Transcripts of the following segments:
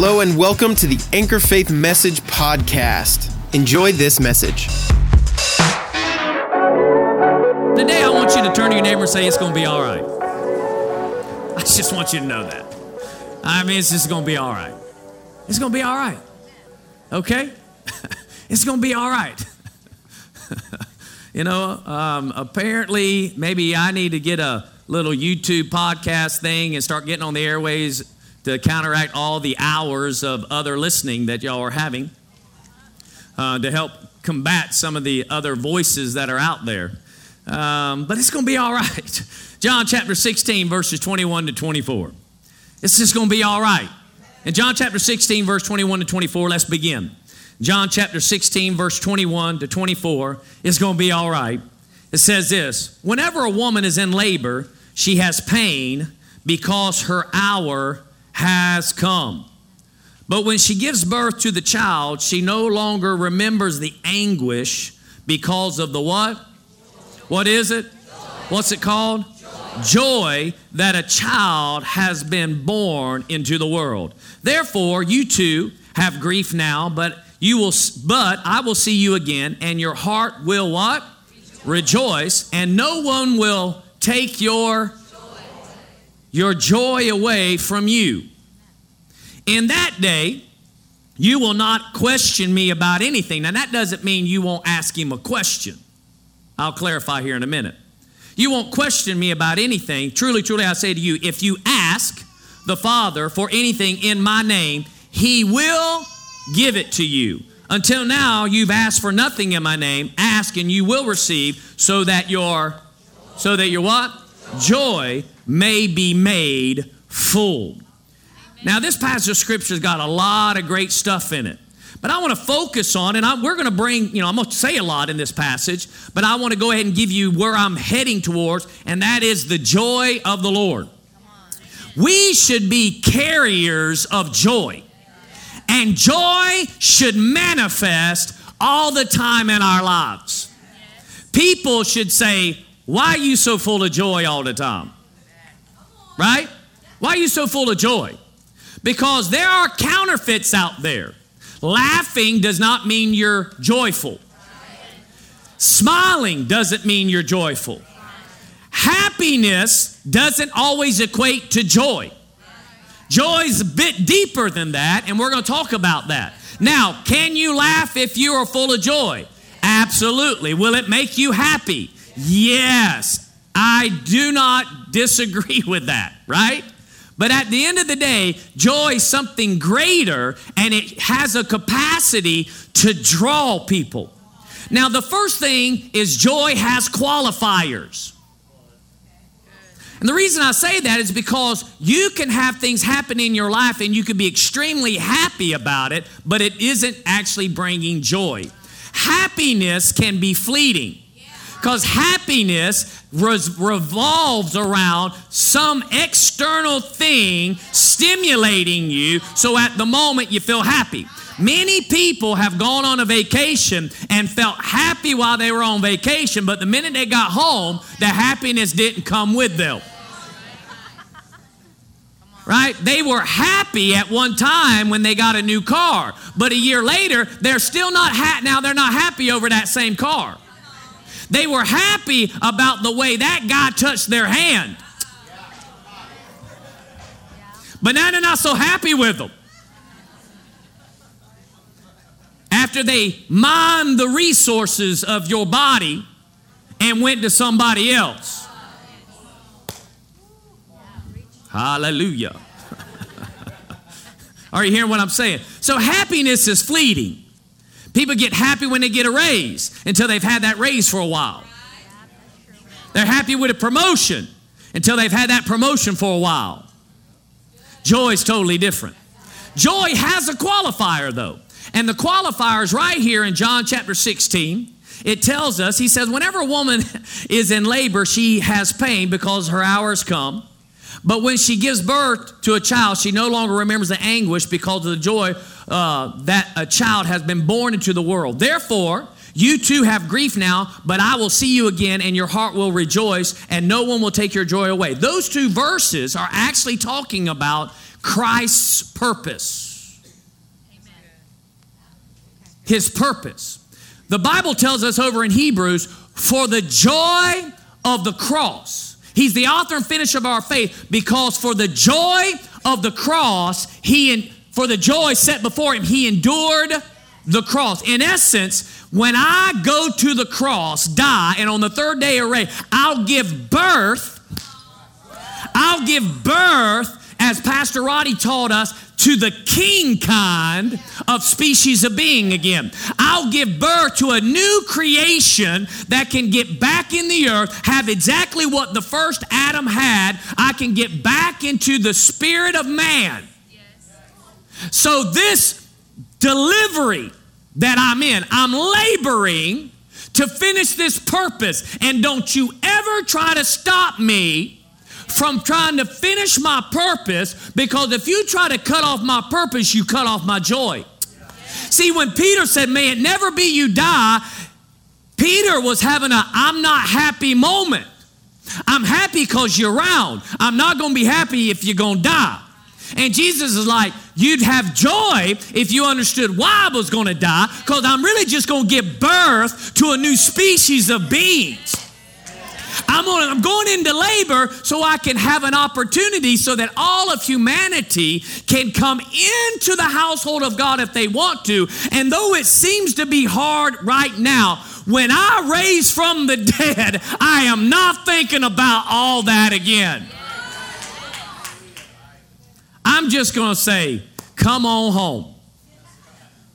Hello and welcome to the Anchor Faith Message Podcast. Enjoy this message. Today, I want you to turn to your neighbor and say, It's going to be all right. I just want you to know that. I mean, it's just going to be all right. It's going to be all right. Okay? it's going to be all right. you know, um, apparently, maybe I need to get a little YouTube podcast thing and start getting on the airways to counteract all the hours of other listening that y'all are having uh, to help combat some of the other voices that are out there. Um, but it's going to be all right. John chapter 16, verses 21 to 24. It's just going to be all right. In John chapter 16, verse 21 to 24, let's begin. John chapter 16, verse 21 to 24, it's going to be all right. It says this Whenever a woman is in labor, she has pain because her hour has come. But when she gives birth to the child, she no longer remembers the anguish because of the what? What is it? What's it called? Joy that a child has been born into the world. Therefore, you too have grief now, but you will but I will see you again and your heart will what? Rejoice, and no one will take your your joy away from you. In that day, you will not question me about anything. Now, that doesn't mean you won't ask him a question. I'll clarify here in a minute. You won't question me about anything. Truly, truly, I say to you, if you ask the Father for anything in my name, he will give it to you. Until now, you've asked for nothing in my name. Ask and you will receive so that your so that your what? Joy may be made full. Now, this passage of scripture's got a lot of great stuff in it. But I want to focus on, and I, we're going to bring, you know, I'm going to say a lot in this passage, but I want to go ahead and give you where I'm heading towards, and that is the joy of the Lord. We should be carriers of joy, and joy should manifest all the time in our lives. People should say, Why are you so full of joy all the time? Right? Why are you so full of joy? Because there are counterfeits out there. Laughing does not mean you're joyful. Smiling doesn't mean you're joyful. Happiness doesn't always equate to joy. Joy's a bit deeper than that, and we're going to talk about that. Now, can you laugh if you are full of joy? Absolutely. Will it make you happy? Yes. I do not disagree with that, right? But at the end of the day, joy is something greater and it has a capacity to draw people. Now, the first thing is joy has qualifiers. And the reason I say that is because you can have things happen in your life and you can be extremely happy about it, but it isn't actually bringing joy. Happiness can be fleeting because happiness revolves around some external thing stimulating you so at the moment you feel happy. Many people have gone on a vacation and felt happy while they were on vacation, but the minute they got home, the happiness didn't come with them. Right? They were happy at one time when they got a new car, but a year later, they're still not happy. Now they're not happy over that same car. They were happy about the way that guy touched their hand. But now they're not so happy with them. After they mined the resources of your body and went to somebody else. Hallelujah. Are you hearing what I'm saying? So happiness is fleeting. People get happy when they get a raise until they've had that raise for a while. They're happy with a promotion until they've had that promotion for a while. Joy is totally different. Joy has a qualifier though. And the qualifier is right here in John chapter 16. It tells us, he says, whenever a woman is in labor, she has pain because her hour has come. But when she gives birth to a child, she no longer remembers the anguish because of the joy uh, that a child has been born into the world. Therefore, you too have grief now, but I will see you again, and your heart will rejoice, and no one will take your joy away. Those two verses are actually talking about Christ's purpose. his purpose. The Bible tells us over in Hebrews, for the joy of the cross. He's the author and finisher of our faith because for the joy of the cross, he for the joy set before him, he endured the cross. In essence, when I go to the cross, die, and on the third day array, I'll give birth. I'll give birth, as Pastor Roddy taught us, to the king kind of species of being again. I'll give birth to a new creation that can get back in the earth, have exactly what the first Adam had. I can get back into the spirit of man. So, this delivery that I'm in, I'm laboring to finish this purpose. And don't you ever try to stop me from trying to finish my purpose because if you try to cut off my purpose, you cut off my joy. See, when Peter said, May it never be you die, Peter was having a I'm not happy moment. I'm happy because you're around. I'm not going to be happy if you're going to die. And Jesus is like, You'd have joy if you understood why I was going to die, because I'm really just going to give birth to a new species of beings. I'm, on, I'm going into labor so I can have an opportunity so that all of humanity can come into the household of God if they want to. And though it seems to be hard right now, when I raise from the dead, I am not thinking about all that again. I'm just going to say, come on home.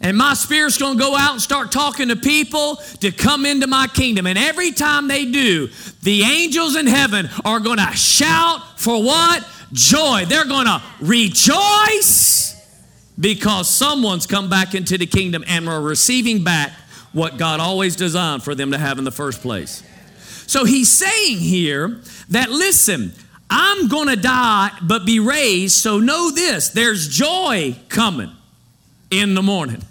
And my spirit's going to go out and start talking to people to come into my kingdom. And every time they do, the angels in heaven are going to shout for what? Joy. They're going to rejoice because someone's come back into the kingdom and we're receiving back what God always designed for them to have in the first place. So he's saying here that, listen, I'm going to die but be raised, so know this there's joy coming in the morning.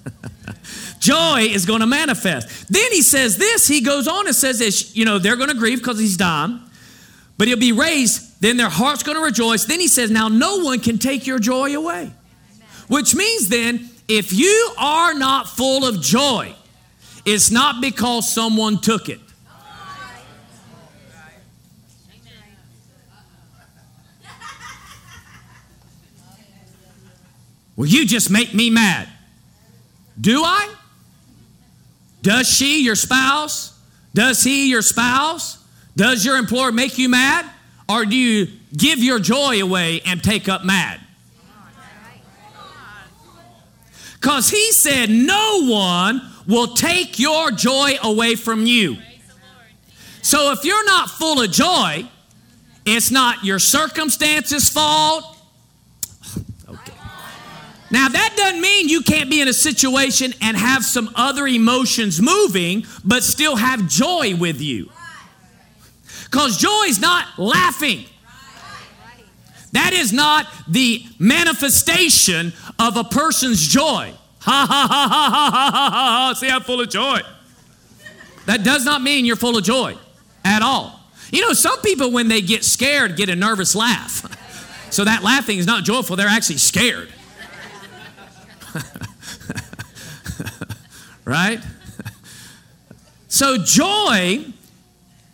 Joy is going to manifest. Then he says this, he goes on and says this, you know, they're going to grieve because he's dying, but he'll be raised, then their heart's going to rejoice. Then he says, now no one can take your joy away. Which means then, if you are not full of joy, it's not because someone took it. Well, you just make me mad. Do I? Does she, your spouse? Does he, your spouse? Does your employer make you mad? Or do you give your joy away and take up mad? Because he said, No one will take your joy away from you. So if you're not full of joy, it's not your circumstances' fault, now, that doesn't mean you can't be in a situation and have some other emotions moving, but still have joy with you. Because joy is not laughing. That is not the manifestation of a person's joy. Ha ha ha ha ha ha ha ha. See, I'm full of joy. That does not mean you're full of joy at all. You know, some people, when they get scared, get a nervous laugh. So that laughing is not joyful, they're actually scared. Right? So, joy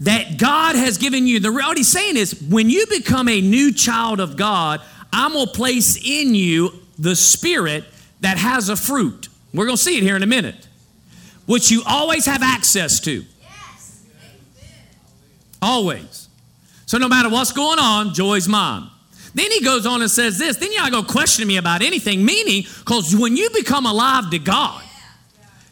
that God has given you, the what he's saying is when you become a new child of God, I'm going to place in you the spirit that has a fruit. We're going to see it here in a minute, which you always have access to. Yes. Always. So, no matter what's going on, joy's mine. Then he goes on and says this. Then you're not going to question me about anything, meaning, because when you become alive to God,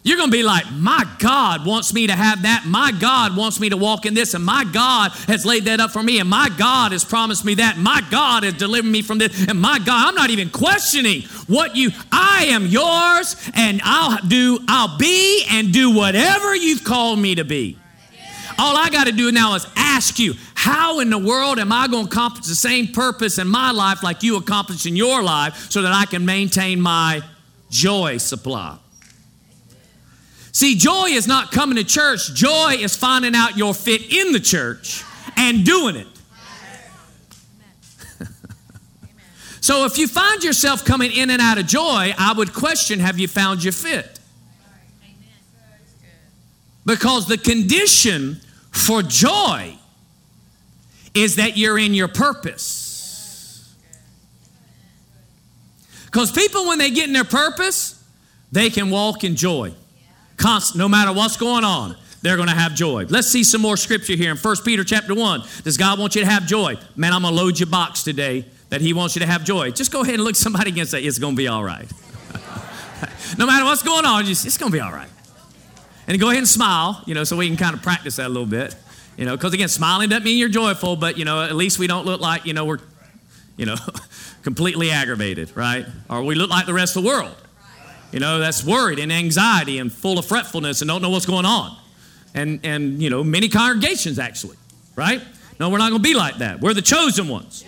you're going to be like, my God wants me to have that. My God wants me to walk in this. And my God has laid that up for me. And my God has promised me that. My God has delivered me from this. And my God, I'm not even questioning what you, I am yours and I'll do, I'll be and do whatever you've called me to be. All I got to do now is ask you, how in the world am I going to accomplish the same purpose in my life like you accomplished in your life so that I can maintain my joy supply? See, joy is not coming to church, joy is finding out your fit in the church and doing it. so if you find yourself coming in and out of joy, I would question have you found your fit? Because the condition for joy is that you're in your purpose. Because people, when they get in their purpose, they can walk in joy. No matter what's going on, they're going to have joy. Let's see some more scripture here in 1 Peter chapter 1. Does God want you to have joy? Man, I'm going to load your box today that He wants you to have joy. Just go ahead and look somebody against that. It's going to be all right. no matter what's going on, just, it's going to be all right. And go ahead and smile, you know, so we can kind of practice that a little bit. You know, because again, smiling doesn't mean you're joyful, but, you know, at least we don't look like, you know, we're, you know, completely aggravated, right? Or we look like the rest of the world. You know, that's worried and anxiety and full of fretfulness and don't know what's going on. And, and you know, many congregations actually, right? No, we're not going to be like that. We're the chosen ones.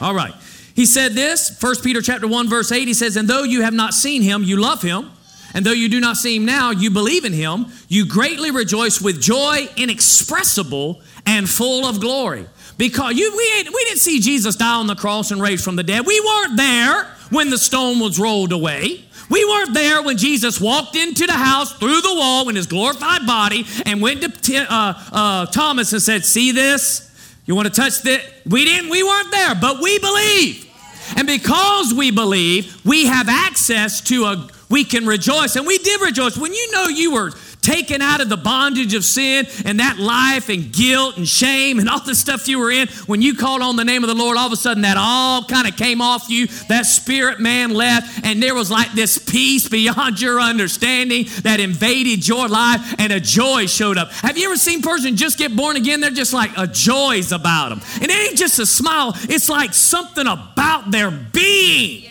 All right. He said this, 1 Peter chapter 1 verse 8, he says, "And though you have not seen him, you love him, and though you do not see him now, you believe in him, you greatly rejoice with joy inexpressible and full of glory." Because you, we, we didn't see Jesus die on the cross and raised from the dead. We weren't there when the stone was rolled away. We weren't there when Jesus walked into the house through the wall in his glorified body and went to uh, uh, Thomas and said, See this? You want to touch this? We didn't, we weren't there, but we believe. And because we believe, we have access to a, we can rejoice. And we did rejoice. When you know you were taken out of the bondage of sin and that life and guilt and shame and all the stuff you were in, when you called on the name of the Lord, all of a sudden that all kind of came off you. That spirit man left, and there was like this peace beyond your understanding that invaded your life, and a joy showed up. Have you ever seen person just get born again? They're just like a joy's about them. And it ain't just a smile, it's like something about their being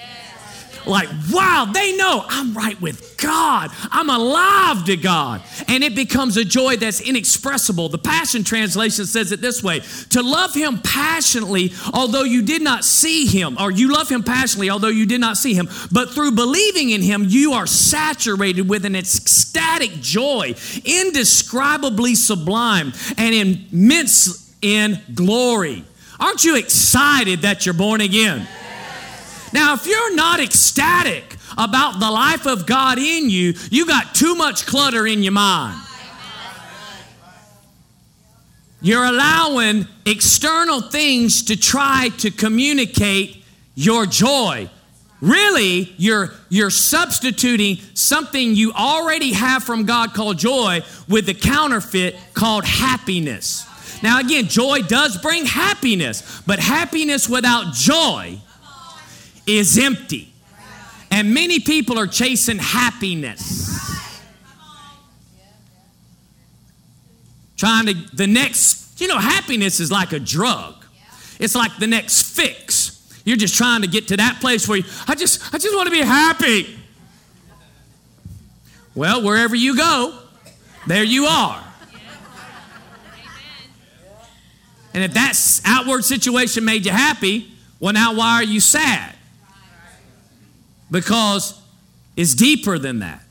like, wow, they know I'm right with God. I'm alive to God. And it becomes a joy that's inexpressible. The Passion Translation says it this way to love Him passionately, although you did not see Him, or you love Him passionately, although you did not see Him, but through believing in Him, you are saturated with an ecstatic joy, indescribably sublime and immense in glory. Aren't you excited that you're born again? Now, if you're not ecstatic about the life of God in you, you got too much clutter in your mind. You're allowing external things to try to communicate your joy. Really, you're, you're substituting something you already have from God called joy with the counterfeit called happiness. Now, again, joy does bring happiness, but happiness without joy is empty. And many people are chasing happiness. Trying to, the next, you know, happiness is like a drug. It's like the next fix. You're just trying to get to that place where you, I just, I just want to be happy. Well, wherever you go, there you are. And if that outward situation made you happy, well, now why are you sad? Because it's deeper than that.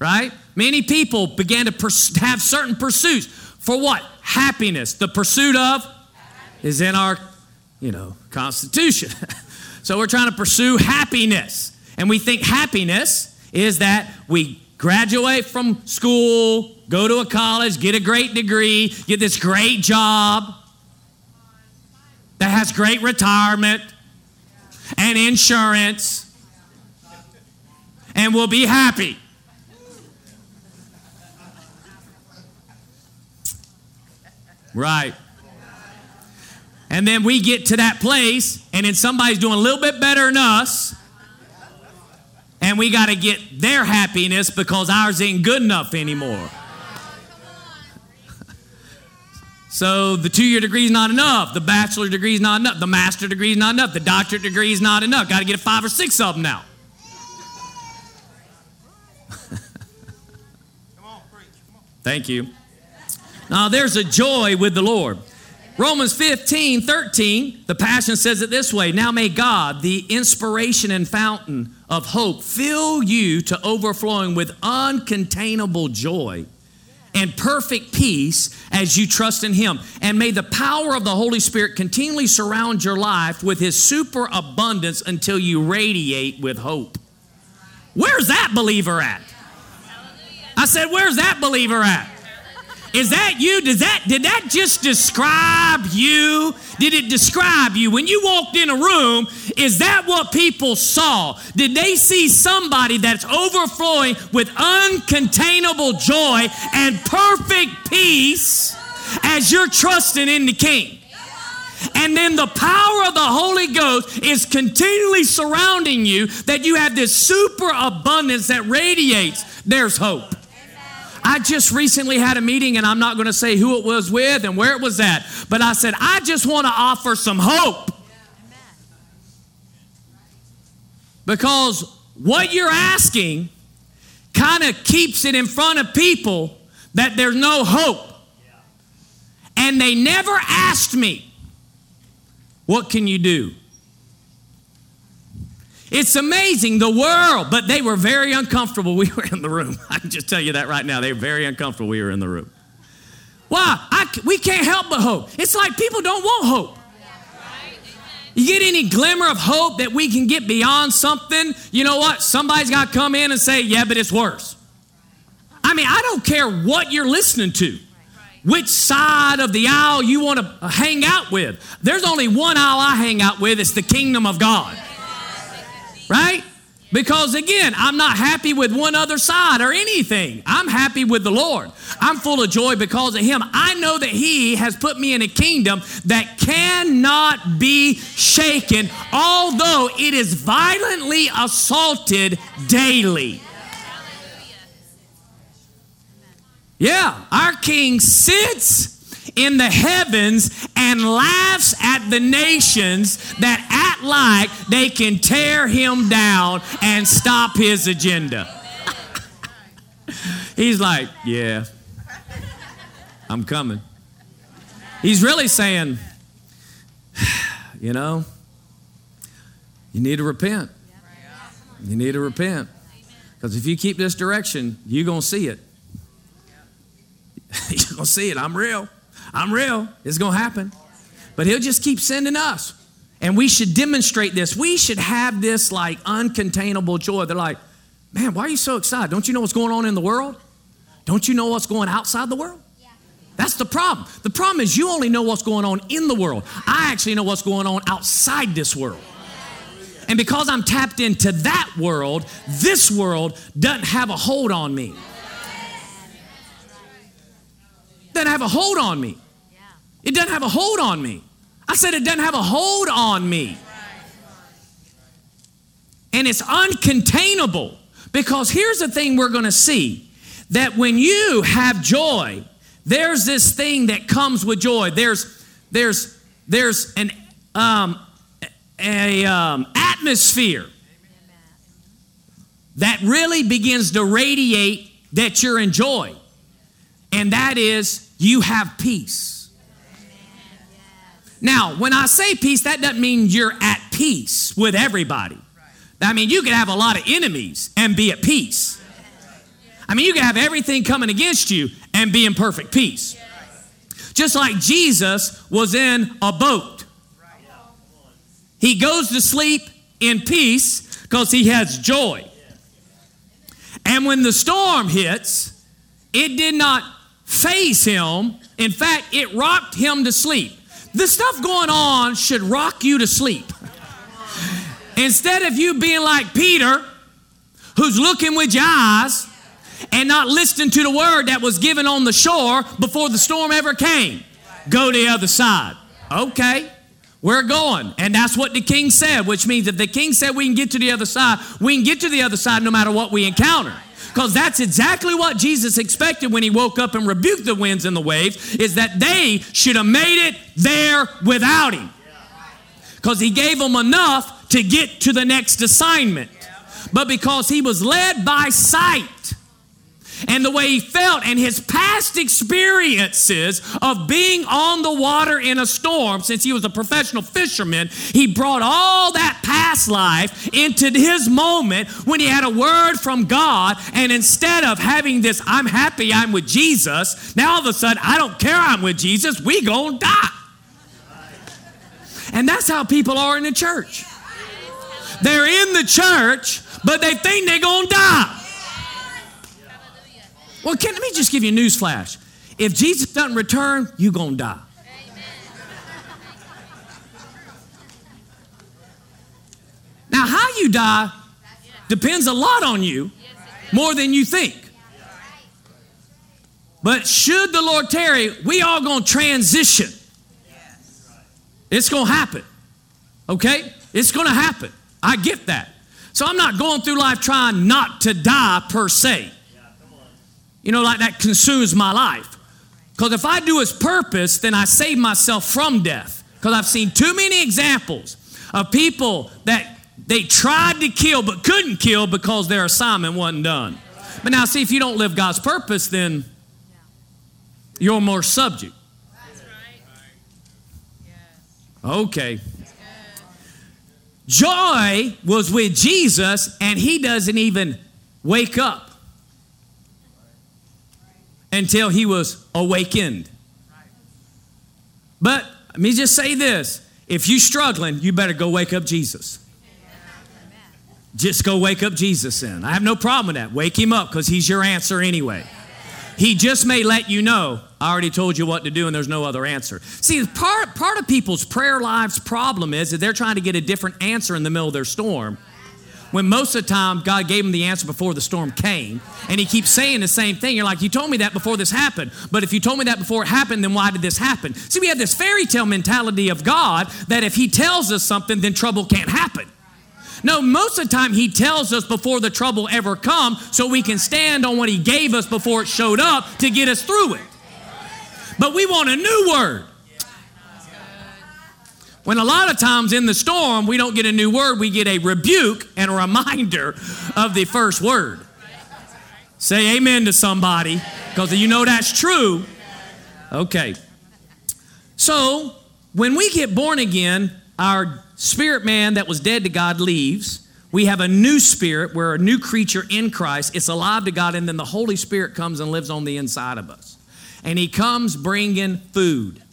Right? Many people began to pers- have certain pursuits for what? Happiness. The pursuit of is in our, you know, constitution. so we're trying to pursue happiness. And we think happiness is that we graduate from school, go to a college, get a great degree, get this great job that has great retirement, and insurance, and we'll be happy. Right. And then we get to that place, and then somebody's doing a little bit better than us, and we got to get their happiness because ours ain't good enough anymore. So the two year degree is not enough. The bachelor degree is not enough. The master degree is not enough. The doctorate degree is not enough. Got to get a five or six of them now. Come on, preach. Come on. Thank you. Now there's a joy with the Lord. Romans 15, 13, the Passion says it this way Now may God, the inspiration and fountain of hope, fill you to overflowing with uncontainable joy and perfect peace as you trust in Him. And may the power of the Holy Spirit continually surround your life with His superabundance until you radiate with hope. Where's that believer at? I said, Where's that believer at? Is that you? Does that did that just describe you? Did it describe you? When you walked in a room, is that what people saw? Did they see somebody that's overflowing with uncontainable joy and perfect peace as you're trusting in the King? And then the power of the Holy Ghost is continually surrounding you that you have this super abundance that radiates. There's hope. I just recently had a meeting, and I'm not going to say who it was with and where it was at, but I said, I just want to offer some hope. Because what you're asking kind of keeps it in front of people that there's no hope. And they never asked me, What can you do? It's amazing, the world, but they were very uncomfortable. We were in the room. I can just tell you that right now. They were very uncomfortable. We were in the room. Why? I, we can't help but hope. It's like people don't want hope. You get any glimmer of hope that we can get beyond something? You know what? Somebody's got to come in and say, yeah, but it's worse. I mean, I don't care what you're listening to, which side of the aisle you want to uh, hang out with. There's only one aisle I hang out with, it's the kingdom of God. Right? Because again, I'm not happy with one other side or anything. I'm happy with the Lord. I'm full of joy because of Him. I know that He has put me in a kingdom that cannot be shaken, although it is violently assaulted daily. Yeah, our King sits in the heavens and laughs at the nations that act like they can tear him down and stop his agenda. He's like, Yeah, I'm coming. He's really saying, You know, you need to repent. You need to repent. Because if you keep this direction, you're going to see it. you're going to see it. I'm real. I'm real. It's going to happen. But he'll just keep sending us. And we should demonstrate this. We should have this like uncontainable joy. They're like, man, why are you so excited? Don't you know what's going on in the world? Don't you know what's going outside the world? That's the problem. The problem is you only know what's going on in the world. I actually know what's going on outside this world. And because I'm tapped into that world, this world doesn't have a hold on me. Doesn't have a hold on me. It doesn't have a hold on me. I said it doesn't have a hold on me. And it's uncontainable because here's the thing we're going to see that when you have joy, there's this thing that comes with joy. There's there's there's an um, a um, atmosphere that really begins to radiate that you're in joy, and that is you have peace. Now, when I say peace, that doesn't mean you're at peace with everybody. I mean, you can have a lot of enemies and be at peace. I mean, you can have everything coming against you and be in perfect peace. Just like Jesus was in a boat. He goes to sleep in peace because he has joy. And when the storm hits, it did not phase him. In fact, it rocked him to sleep. The stuff going on should rock you to sleep. Instead of you being like Peter, who's looking with your eyes and not listening to the word that was given on the shore before the storm ever came, go to the other side. Okay, we're going. And that's what the king said, which means if the king said we can get to the other side, we can get to the other side no matter what we encounter because that's exactly what Jesus expected when he woke up and rebuked the winds and the waves is that they should have made it there without him. Because he gave them enough to get to the next assignment. But because he was led by sight and the way he felt and his past experiences of being on the water in a storm since he was a professional fisherman he brought all that past life into his moment when he had a word from god and instead of having this i'm happy i'm with jesus now all of a sudden i don't care i'm with jesus we gonna die. And that's how people are in the church. They're in the church but they think they're gonna die Well, can, let me just give you a news flash. If Jesus doesn't return, you're going to die. Now, how you die depends a lot on you, more than you think. But should the Lord tarry, we all going to transition. It's going to happen. Okay? It's going to happen. I get that. So I'm not going through life trying not to die per se. You know, like that consumes my life. Because if I do His purpose, then I save myself from death. Because I've seen too many examples of people that they tried to kill but couldn't kill because their assignment wasn't done. But now, see, if you don't live God's purpose, then you're more subject. Okay. Joy was with Jesus, and he doesn't even wake up until he was awakened. But let me just say this if you're struggling, you better go wake up Jesus. Just go wake up Jesus in. I have no problem with that. Wake him up because he's your answer anyway. He just may let you know, I already told you what to do and there's no other answer. See, part, part of people's prayer lives problem is that they're trying to get a different answer in the middle of their storm. When most of the time God gave him the answer before the storm came, and He keeps saying the same thing. You're like, You told me that before this happened, but if you told me that before it happened, then why did this happen? See, we have this fairy tale mentality of God that if He tells us something, then trouble can't happen. No, most of the time he tells us before the trouble ever come so we can stand on what he gave us before it showed up to get us through it. But we want a new word. When a lot of times in the storm we don't get a new word, we get a rebuke and a reminder of the first word. Say amen to somebody because you know that's true. Okay. So, when we get born again, our spirit man that was dead to God leaves. We have a new spirit. We're a new creature in Christ. It's alive to God, and then the Holy Spirit comes and lives on the inside of us. And He comes bringing food.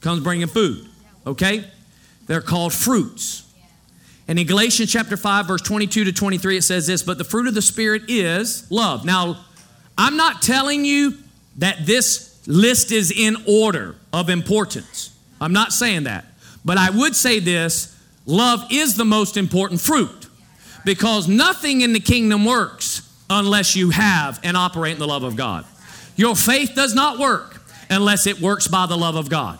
Comes bringing food. Okay? They're called fruits. And in Galatians chapter 5, verse 22 to 23, it says this But the fruit of the Spirit is love. Now, I'm not telling you that this list is in order of importance. I'm not saying that. But I would say this love is the most important fruit because nothing in the kingdom works unless you have and operate in the love of God. Your faith does not work unless it works by the love of God.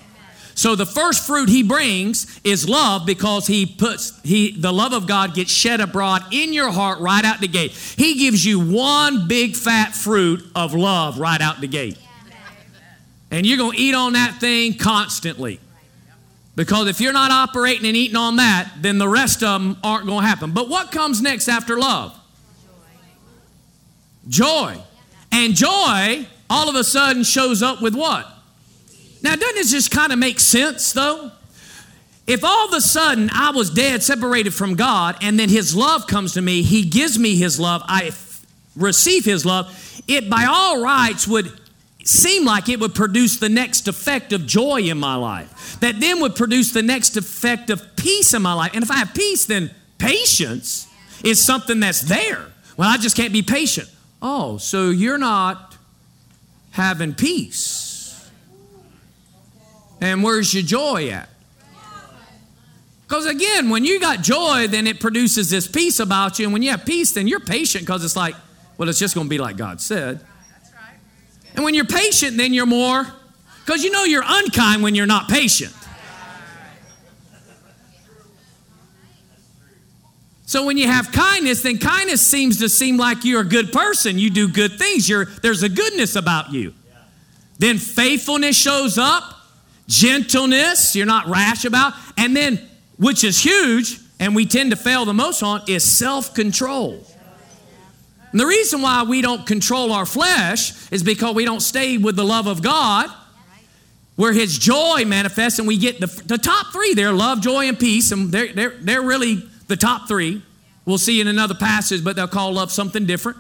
So the first fruit he brings is love because he puts he the love of God gets shed abroad in your heart right out the gate. He gives you one big fat fruit of love right out the gate. And you're going to eat on that thing constantly. Because if you're not operating and eating on that, then the rest of them aren't going to happen. But what comes next after love? Joy. And joy all of a sudden shows up with what? Now, doesn't this just kind of make sense though? If all of a sudden I was dead, separated from God, and then His love comes to me, He gives me His love, I receive His love, it by all rights would seem like it would produce the next effect of joy in my life. That then would produce the next effect of peace in my life. And if I have peace, then patience is something that's there. Well, I just can't be patient. Oh, so you're not having peace. And where's your joy at? Because again, when you got joy, then it produces this peace about you. And when you have peace, then you're patient because it's like, well, it's just going to be like God said. And when you're patient, then you're more, because you know you're unkind when you're not patient. So when you have kindness, then kindness seems to seem like you're a good person. You do good things. You're, there's a goodness about you. Then faithfulness shows up, gentleness, you're not rash about, and then, which is huge, and we tend to fail the most on, is self control. And the reason why we don't control our flesh is because we don't stay with the love of God, where His joy manifests, and we get the, the top three there love, joy, and peace. And they're, they're, they're really the top three. We'll see in another passage, but they'll call love something different.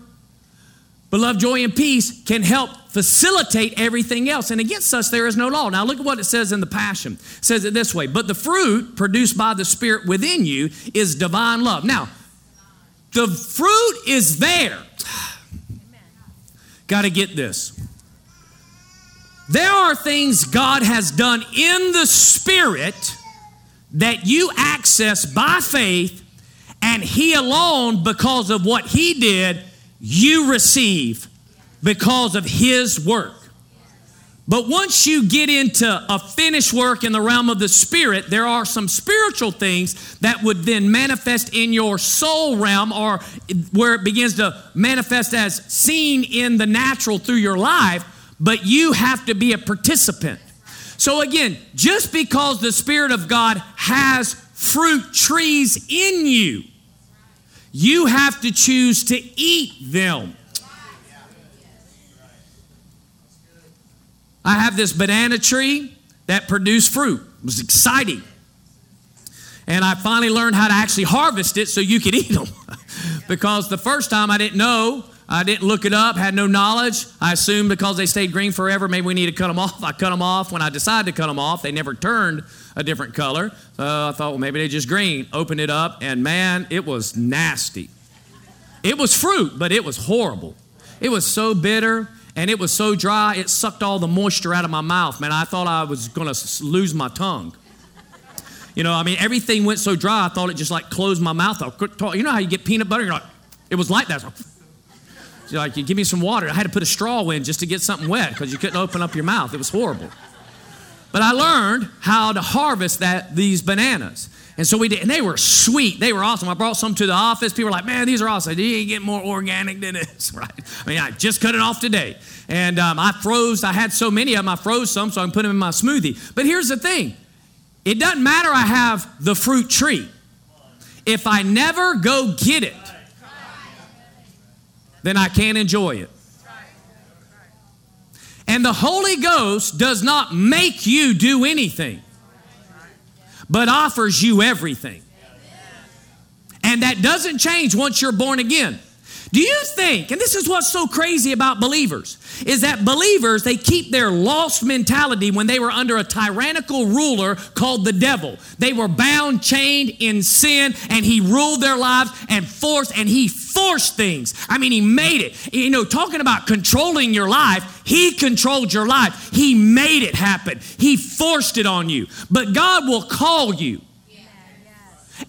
But love, joy, and peace can help facilitate everything else. And against us, there is no law. Now, look at what it says in the Passion. It says it this way But the fruit produced by the Spirit within you is divine love. Now, the fruit is there. got to get this. There are things God has done in the Spirit that you access by faith, and He alone, because of what He did, you receive because of His work. But once you get into a finished work in the realm of the spirit, there are some spiritual things that would then manifest in your soul realm or where it begins to manifest as seen in the natural through your life, but you have to be a participant. So again, just because the Spirit of God has fruit trees in you, you have to choose to eat them. I have this banana tree that produced fruit. It was exciting. And I finally learned how to actually harvest it so you could eat them. because the first time I didn't know, I didn't look it up, had no knowledge. I assumed because they stayed green forever, maybe we need to cut them off. I cut them off. When I decided to cut them off, they never turned a different color. So I thought, well, maybe they just green. Opened it up, and man, it was nasty. It was fruit, but it was horrible. It was so bitter and it was so dry, it sucked all the moisture out of my mouth. Man, I thought I was going to lose my tongue. You know, I mean, everything went so dry, I thought it just like closed my mouth off. You know how you get peanut butter? You're like, it was like that. So, like, you give me some water. I had to put a straw in just to get something wet because you couldn't open up your mouth. It was horrible. But I learned how to harvest that these bananas. And so we did, and they were sweet. They were awesome. I brought some to the office. People were like, man, these are awesome. You ain't get more organic than this, right? I mean, I just cut it off today. And um, I froze, I had so many of them, I froze some so I can put them in my smoothie. But here's the thing it doesn't matter I have the fruit tree. If I never go get it, then I can't enjoy it. And the Holy Ghost does not make you do anything but offers you everything. And that doesn't change once you're born again. Do you think, and this is what's so crazy about believers, is that believers, they keep their lost mentality when they were under a tyrannical ruler called the devil. They were bound, chained in sin, and he ruled their lives and forced, and he forced things. I mean, he made it. You know, talking about controlling your life, he controlled your life. He made it happen. He forced it on you. But God will call you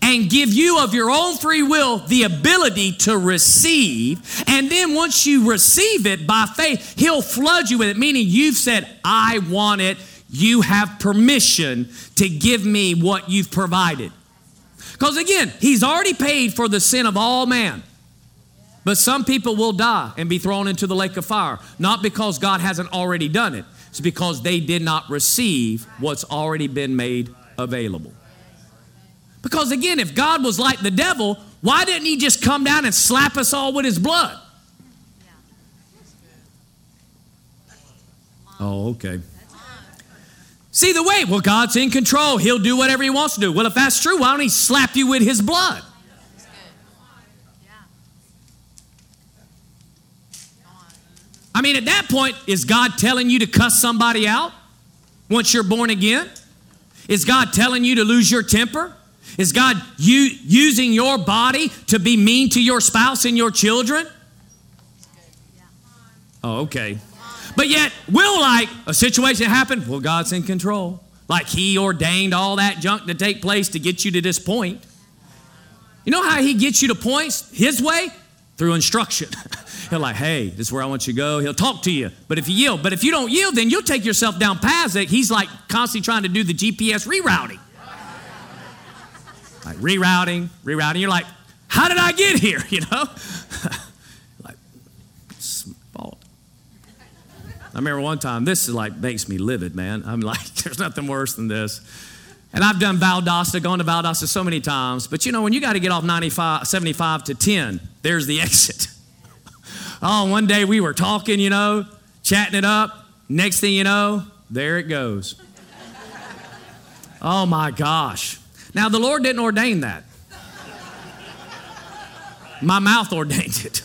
and give you of your own free will the ability to receive. And then once you receive it by faith, He'll flood you with it, meaning you've said, I want it. You have permission to give me what you've provided. Because again, He's already paid for the sin of all man. But some people will die and be thrown into the lake of fire, not because God hasn't already done it, it's because they did not receive what's already been made available. Because again, if God was like the devil, why didn't he just come down and slap us all with his blood? Oh, okay. See the way, well, God's in control. He'll do whatever he wants to do. Well, if that's true, why don't he slap you with his blood? I mean, at that point, is God telling you to cuss somebody out once you're born again? Is God telling you to lose your temper? Is God u- using your body to be mean to your spouse and your children? Oh, okay. But yet, will like a situation happen? Well, God's in control. Like He ordained all that junk to take place to get you to this point. You know how He gets you to points? His way? Through instruction. He'll like, hey, this is where I want you to go. He'll talk to you. But if you yield, but if you don't yield, then you'll take yourself down paths that He's like constantly trying to do the GPS rerouting. Like rerouting, rerouting. You're like, how did I get here? You know? like, it's fault. I remember one time, this is like makes me livid, man. I'm like, there's nothing worse than this. And I've done Valdosta, gone to Valdosta so many times, but you know, when you got to get off 95, 75 to 10, there's the exit. oh, one day we were talking, you know, chatting it up. Next thing you know, there it goes. oh my gosh. Now, the Lord didn't ordain that. My mouth ordained it.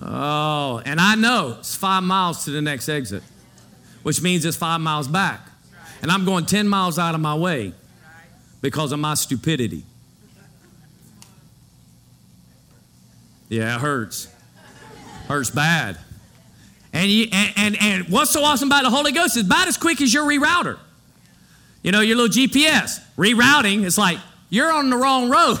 Oh, and I know it's five miles to the next exit, which means it's five miles back. And I'm going 10 miles out of my way because of my stupidity. Yeah, it hurts. Hurts bad. And, you, and, and, and what's so awesome about the Holy Ghost is about as quick as your rerouter. You know, your little GPS. Rerouting is like, you're on the wrong road.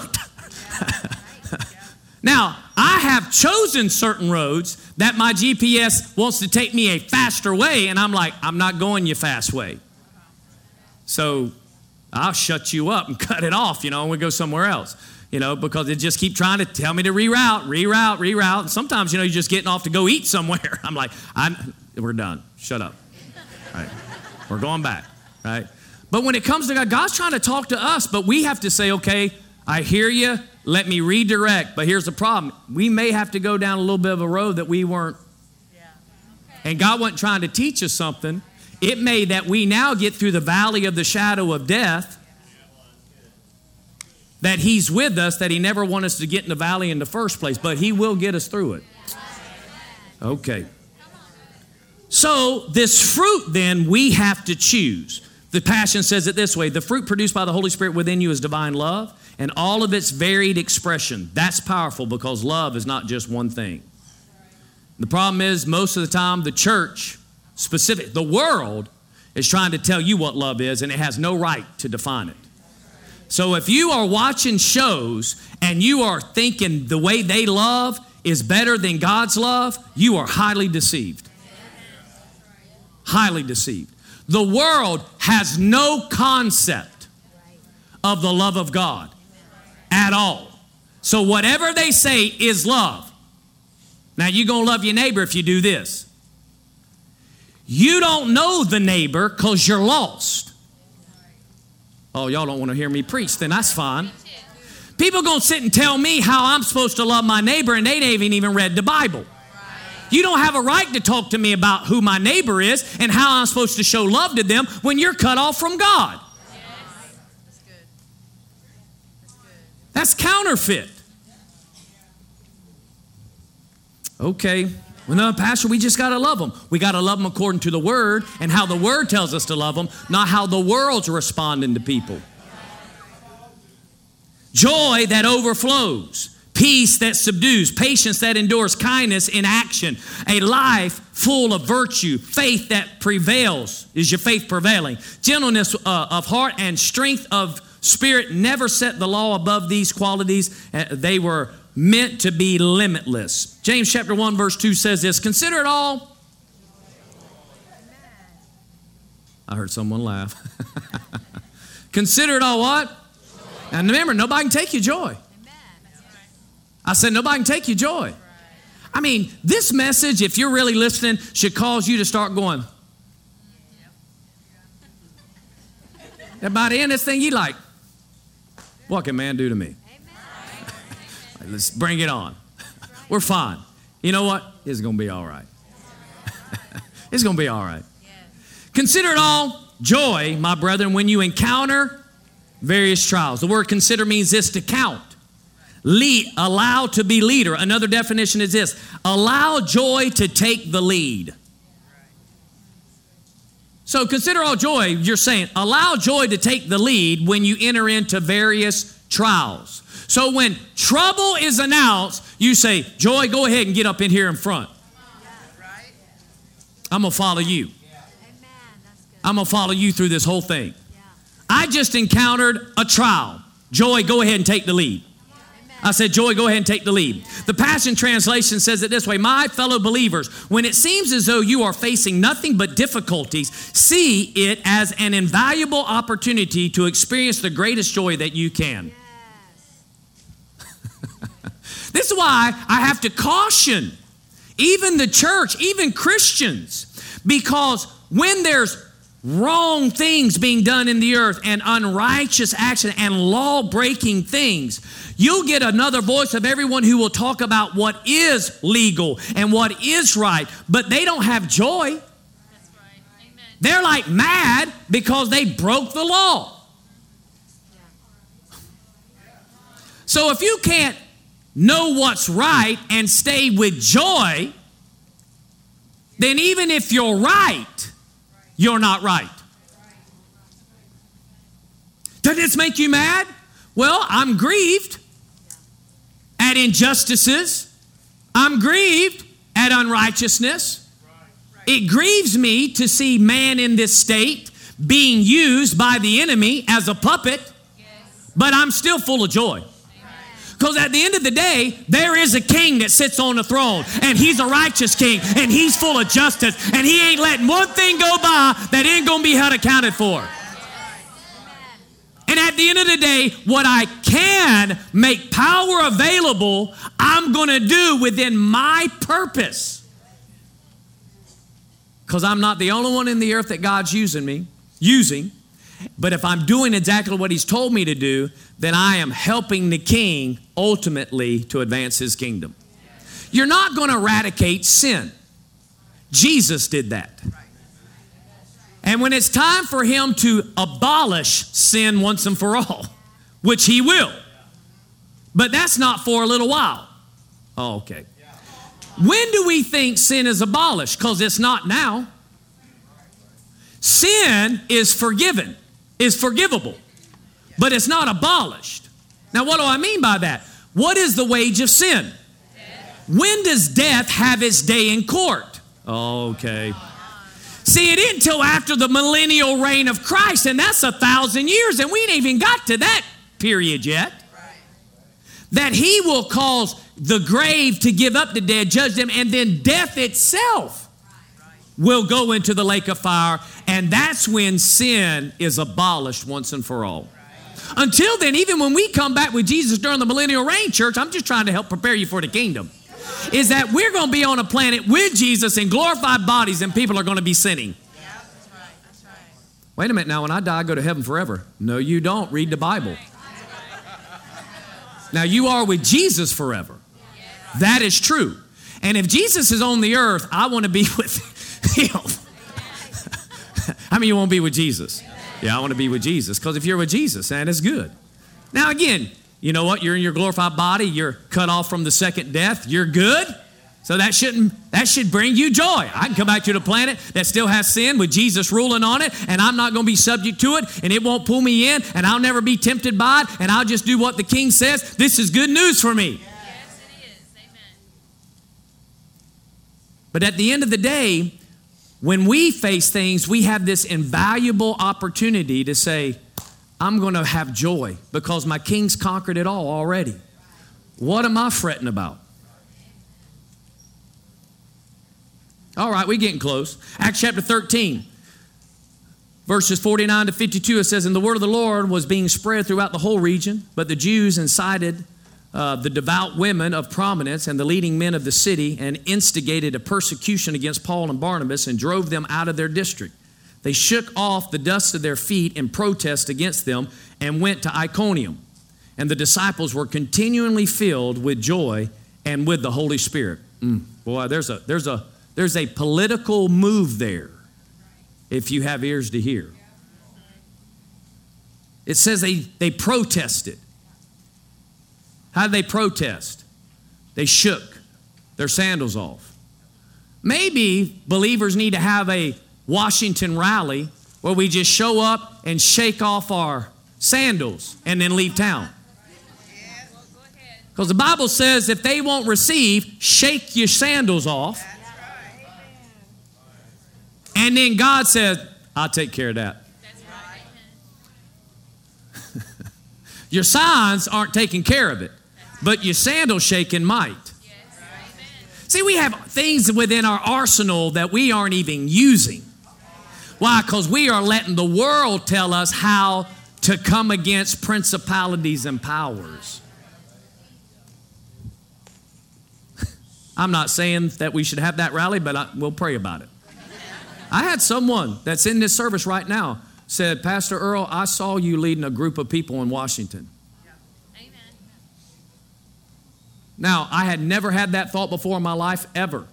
now, I have chosen certain roads that my GPS wants to take me a faster way, and I'm like, I'm not going your fast way. So I'll shut you up and cut it off, you know, and we go somewhere else you know, because they just keep trying to tell me to reroute, reroute, reroute. And sometimes, you know, you're just getting off to go eat somewhere. I'm like, I'm, we're done. Shut up. We're going back, right? But when it comes to God, God's trying to talk to us, but we have to say, okay, I hear you. Let me redirect. But here's the problem we may have to go down a little bit of a road that we weren't. And God wasn't trying to teach us something. It may that we now get through the valley of the shadow of death that He's with us, that He never wanted us to get in the valley in the first place, but He will get us through it. Okay. So, this fruit then we have to choose. The Passion says it this way the fruit produced by the Holy Spirit within you is divine love and all of its varied expression. That's powerful because love is not just one thing. The problem is, most of the time, the church, specific, the world, is trying to tell you what love is, and it has no right to define it. So if you are watching shows and you are thinking the way they love is better than God's love, you are highly deceived. Highly deceived. The world has no concept of the love of God at all. So whatever they say is love. Now you're going to love your neighbor if you do this. You don't know the neighbor because you're lost. Oh, y'all don't want to hear me preach, then that's fine. People gonna sit and tell me how I'm supposed to love my neighbor, and they ain't even read the Bible. You don't have a right to talk to me about who my neighbor is and how I'm supposed to show love to them when you're cut off from God. That's counterfeit. Okay. Well, no, Pastor, we just got to love them. We got to love them according to the Word and how the Word tells us to love them, not how the world's responding to people. Joy that overflows, peace that subdues, patience that endures, kindness in action, a life full of virtue, faith that prevails. Is your faith prevailing? Gentleness uh, of heart and strength of spirit never set the law above these qualities. Uh, they were meant to be limitless. James chapter 1 verse 2 says this, consider it all I heard someone laugh. consider it all what? And remember, nobody can take your joy. I said, nobody can take your joy. I mean, this message, if you're really listening, should cause you to start going. And by the end of this thing, you like, what can man do to me? Let's bring it on. We're fine. You know what? It's going to be all right. it's going to be all right. Consider it all joy, my brethren, when you encounter various trials. The word consider means this to count. Lead, allow to be leader. Another definition is this allow joy to take the lead. So consider all joy, you're saying, allow joy to take the lead when you enter into various trials. So when trouble is announced, you say, Joy, go ahead and get up in here in front. I'm going to follow you. I'm going to follow you through this whole thing. I just encountered a trial. Joy, go ahead and take the lead. I said, Joy, go ahead and take the lead. The Passion Translation says it this way My fellow believers, when it seems as though you are facing nothing but difficulties, see it as an invaluable opportunity to experience the greatest joy that you can. This is why I have to caution even the church, even Christians, because when there's wrong things being done in the earth and unrighteous action and law breaking things, you'll get another voice of everyone who will talk about what is legal and what is right, but they don't have joy. They're like mad because they broke the law. So if you can't know what's right and stay with joy, then even if you're right, you're not right. Does this make you mad? Well, I'm grieved at injustices. I'm grieved at unrighteousness. It grieves me to see man in this state being used by the enemy as a puppet, but I'm still full of joy. Because at the end of the day, there is a king that sits on the throne, and he's a righteous king, and he's full of justice, and he ain't letting one thing go by that ain't gonna be held accounted for. And at the end of the day, what I can make power available, I'm gonna do within my purpose. Because I'm not the only one in the earth that God's using me, using. But if I'm doing exactly what He's told me to do, then I am helping the king ultimately to advance his kingdom. You're not going to eradicate sin. Jesus did that. And when it's time for him to abolish sin once and for all, which he will, but that's not for a little while. Oh, okay. When do we think sin is abolished? Because it's not now. Sin is forgiven, is forgivable but it's not abolished. Now, what do I mean by that? What is the wage of sin? When does death have its day in court? Okay. See, it isn't until after the millennial reign of Christ, and that's a thousand years, and we ain't even got to that period yet. That he will cause the grave to give up the dead, judge them, and then death itself will go into the lake of fire, and that's when sin is abolished once and for all. Until then, even when we come back with Jesus during the millennial reign, church, I'm just trying to help prepare you for the kingdom. Is that we're going to be on a planet with Jesus in glorified bodies and people are going to be sinning. Wait a minute now, when I die, I go to heaven forever. No, you don't. Read the Bible. Now, you are with Jesus forever. That is true. And if Jesus is on the earth, I want to be with I mean, you won't be with Jesus. Yeah, I want to be with Jesus. Because if you're with Jesus, and is good. Now, again, you know what? You're in your glorified body, you're cut off from the second death, you're good. So that shouldn't that should bring you joy. I can come back to the planet that still has sin with Jesus ruling on it, and I'm not going to be subject to it, and it won't pull me in, and I'll never be tempted by it, and I'll just do what the King says. This is good news for me. Yes, it is. Amen. But at the end of the day, when we face things, we have this invaluable opportunity to say, I'm going to have joy because my king's conquered it all already. What am I fretting about? All right, we're getting close. Acts chapter 13, verses 49 to 52, it says, And the word of the Lord was being spread throughout the whole region, but the Jews incited uh, the devout women of prominence and the leading men of the city and instigated a persecution against Paul and Barnabas and drove them out of their district. They shook off the dust of their feet in protest against them and went to Iconium. And the disciples were continually filled with joy and with the Holy Spirit. Mm, boy, there's a, there's, a, there's a political move there if you have ears to hear. It says they, they protested. How did they protest? They shook their sandals off. Maybe believers need to have a Washington rally where we just show up and shake off our sandals and then leave town. Because the Bible says if they won't receive, shake your sandals off. And then God says, I'll take care of that. your signs aren't taking care of it but your sandal shaking might. See, we have things within our arsenal that we aren't even using. Why? Because we are letting the world tell us how to come against principalities and powers. I'm not saying that we should have that rally, but I, we'll pray about it. I had someone that's in this service right now said, Pastor Earl, I saw you leading a group of people in Washington. Now, I had never had that thought before in my life, ever.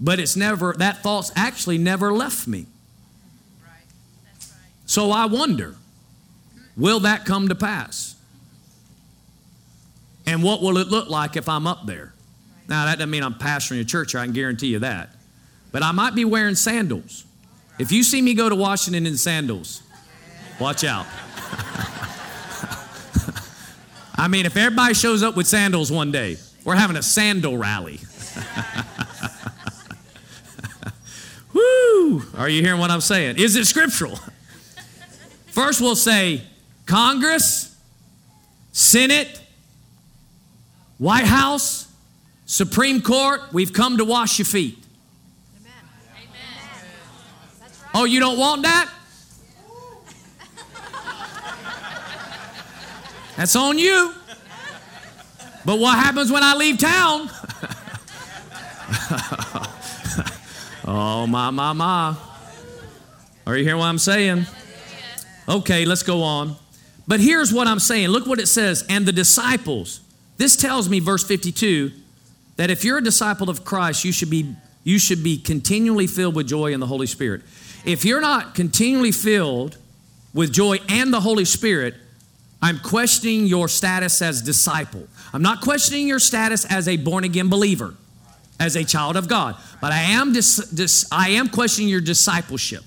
But it's never, that thought's actually never left me. So I wonder, will that come to pass? And what will it look like if I'm up there? Now, that doesn't mean I'm pastoring a church, I can guarantee you that. But I might be wearing sandals. If you see me go to Washington in sandals, watch out. I mean, if everybody shows up with sandals one day, we're having a sandal rally. Woo! Are you hearing what I'm saying? Is it scriptural? First, we'll say Congress, Senate, White House, Supreme Court, we've come to wash your feet. Oh, you don't want that? That's on you. But what happens when I leave town? oh, my, my, my. Are you hearing what I'm saying? Okay, let's go on. But here's what I'm saying. Look what it says. And the disciples. This tells me, verse 52, that if you're a disciple of Christ, you should be, you should be continually filled with joy in the Holy Spirit. If you're not continually filled with joy and the Holy Spirit, I'm questioning your status as disciple. I'm not questioning your status as a born again believer, as a child of God, but I am dis, dis, I am questioning your discipleship.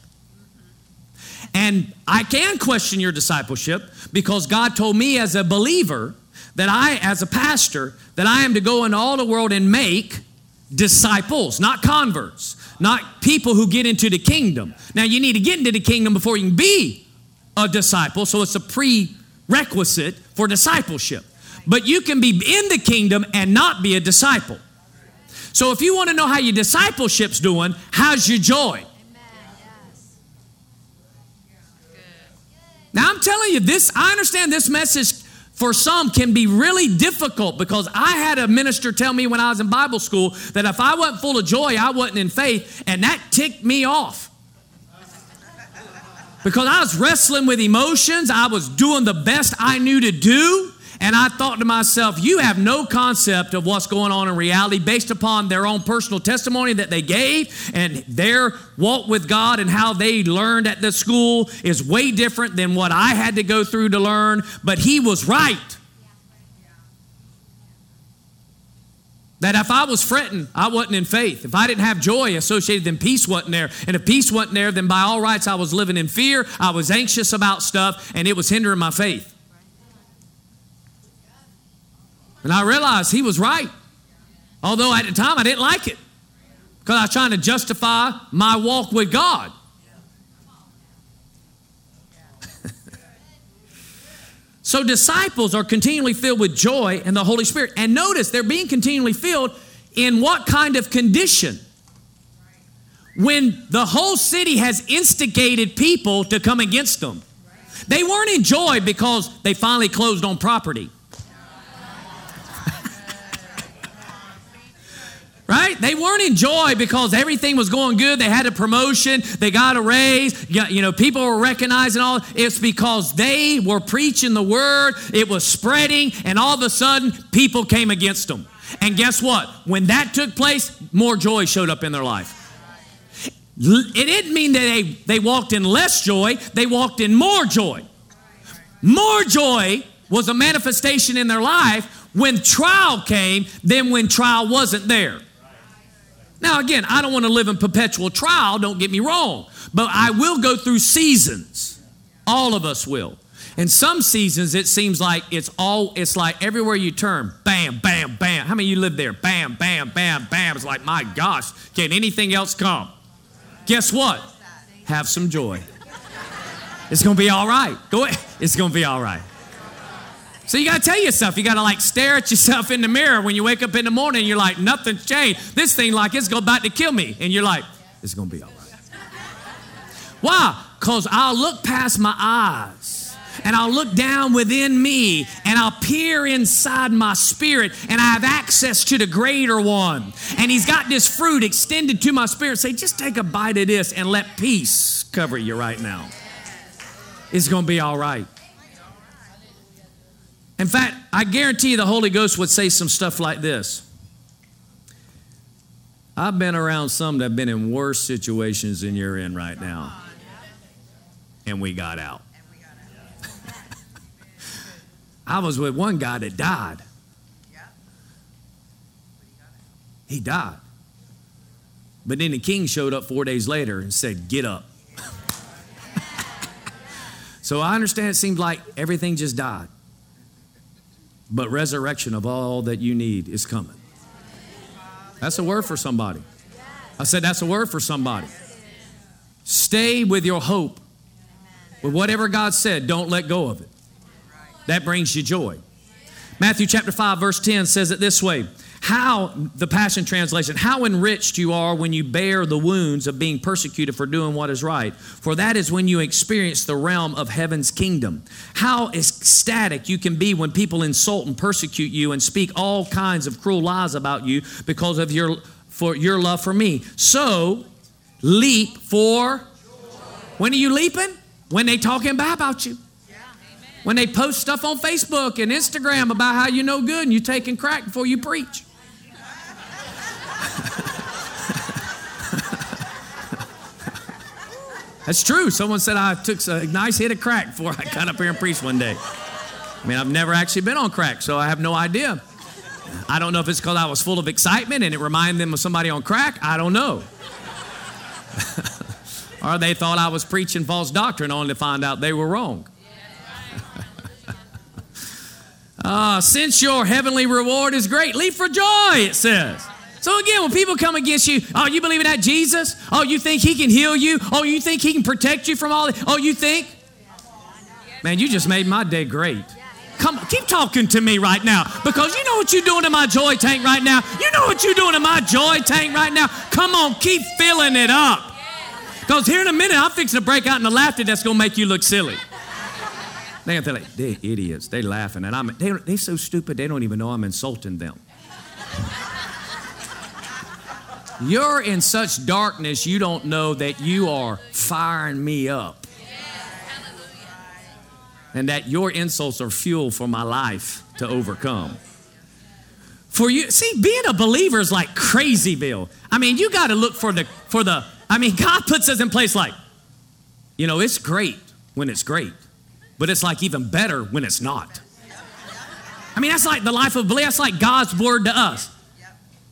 And I can question your discipleship because God told me as a believer that I, as a pastor, that I am to go into all the world and make disciples, not converts, not people who get into the kingdom. Now, you need to get into the kingdom before you can be a disciple, so it's a prerequisite for discipleship. But you can be in the kingdom and not be a disciple. So, if you want to know how your discipleship's doing, how's your joy? Now, I'm telling you, this, I understand this message for some can be really difficult because I had a minister tell me when I was in Bible school that if I wasn't full of joy, I wasn't in faith, and that ticked me off. Because I was wrestling with emotions, I was doing the best I knew to do, and I thought to myself, you have no concept of what's going on in reality based upon their own personal testimony that they gave and their walk with God and how they learned at the school is way different than what I had to go through to learn. But he was right. That if I was fretting, I wasn't in faith. If I didn't have joy associated, then peace wasn't there. And if peace wasn't there, then by all rights, I was living in fear. I was anxious about stuff, and it was hindering my faith. And I realized he was right. Although at the time I didn't like it because I was trying to justify my walk with God. So disciples are continually filled with joy and the Holy Spirit. And notice they're being continually filled in what kind of condition? When the whole city has instigated people to come against them. They weren't in joy because they finally closed on property. Right? They weren't in joy because everything was going good. They had a promotion, they got a raise, you know, people were recognizing all. It's because they were preaching the word, it was spreading, and all of a sudden, people came against them. And guess what? When that took place, more joy showed up in their life. It didn't mean that they, they walked in less joy, they walked in more joy. More joy was a manifestation in their life when trial came than when trial wasn't there. Now, again, I don't want to live in perpetual trial, don't get me wrong, but I will go through seasons. All of us will. In some seasons, it seems like it's all, it's like everywhere you turn, bam, bam, bam. How many you live there? Bam, bam, bam, bam. It's like, my gosh, can anything else come? Guess what? Have some joy. It's going to be all right. Go ahead. It's going to be all right. So you got to tell yourself, you got to like stare at yourself in the mirror when you wake up in the morning. you're like, nothing's changed. This thing like it's about to kill me, and you're like, it's gonna be all right. Why? Cause I'll look past my eyes and I'll look down within me and I'll peer inside my spirit and I have access to the greater one. And he's got this fruit extended to my spirit. Say, just take a bite of this and let peace cover you right now. It's gonna be all right. In fact, I guarantee the Holy Ghost would say some stuff like this. I've been around some that have been in worse situations than you're in right now. And we got out. I was with one guy that died. He died. But then the king showed up four days later and said, Get up. so I understand it seemed like everything just died but resurrection of all that you need is coming. That's a word for somebody. I said, that's a word for somebody. Stay with your hope. With whatever God said, don't let go of it. That brings you joy. Matthew chapter 5, verse 10 says it this way How, the Passion Translation, how enriched you are when you bear the wounds of being persecuted for doing what is right. For that is when you experience the realm of heaven's kingdom. How ecstatic you can be when people insult and persecute you and speak all kinds of cruel lies about you because of your, for your love for me. So, leap for. When are you leaping? When they talking bad about you when they post stuff on Facebook and Instagram about how you know good and you're taking crack before you preach. That's true. Someone said I took a nice hit of crack before I got up here and preached one day. I mean, I've never actually been on crack, so I have no idea. I don't know if it's because I was full of excitement and it reminded them of somebody on crack. I don't know. or they thought I was preaching false doctrine only to find out they were wrong. Uh, since your heavenly reward is great, leap for joy, it says. So again, when people come against you, oh, you believe in that Jesus? Oh, you think he can heal you? Oh, you think he can protect you from all this? Oh, you think? Man, you just made my day great. Come, keep talking to me right now because you know what you're doing in my joy tank right now. You know what you're doing in my joy tank right now. Come on, keep filling it up. Because here in a minute, I'm fixing to break out in the laughter that's going to make you look silly. They are like, they're idiots. They're laughing. And I'm, they, they're so stupid, they don't even know I'm insulting them. You're in such darkness, you don't know that you are firing me up. And that your insults are fuel for my life to overcome. For you, see, being a believer is like crazy, Bill. I mean, you got to look for the, for the, I mean, God puts us in place like, you know, it's great when it's great but it's like even better when it's not. I mean, that's like the life of belief. That's like God's word to us.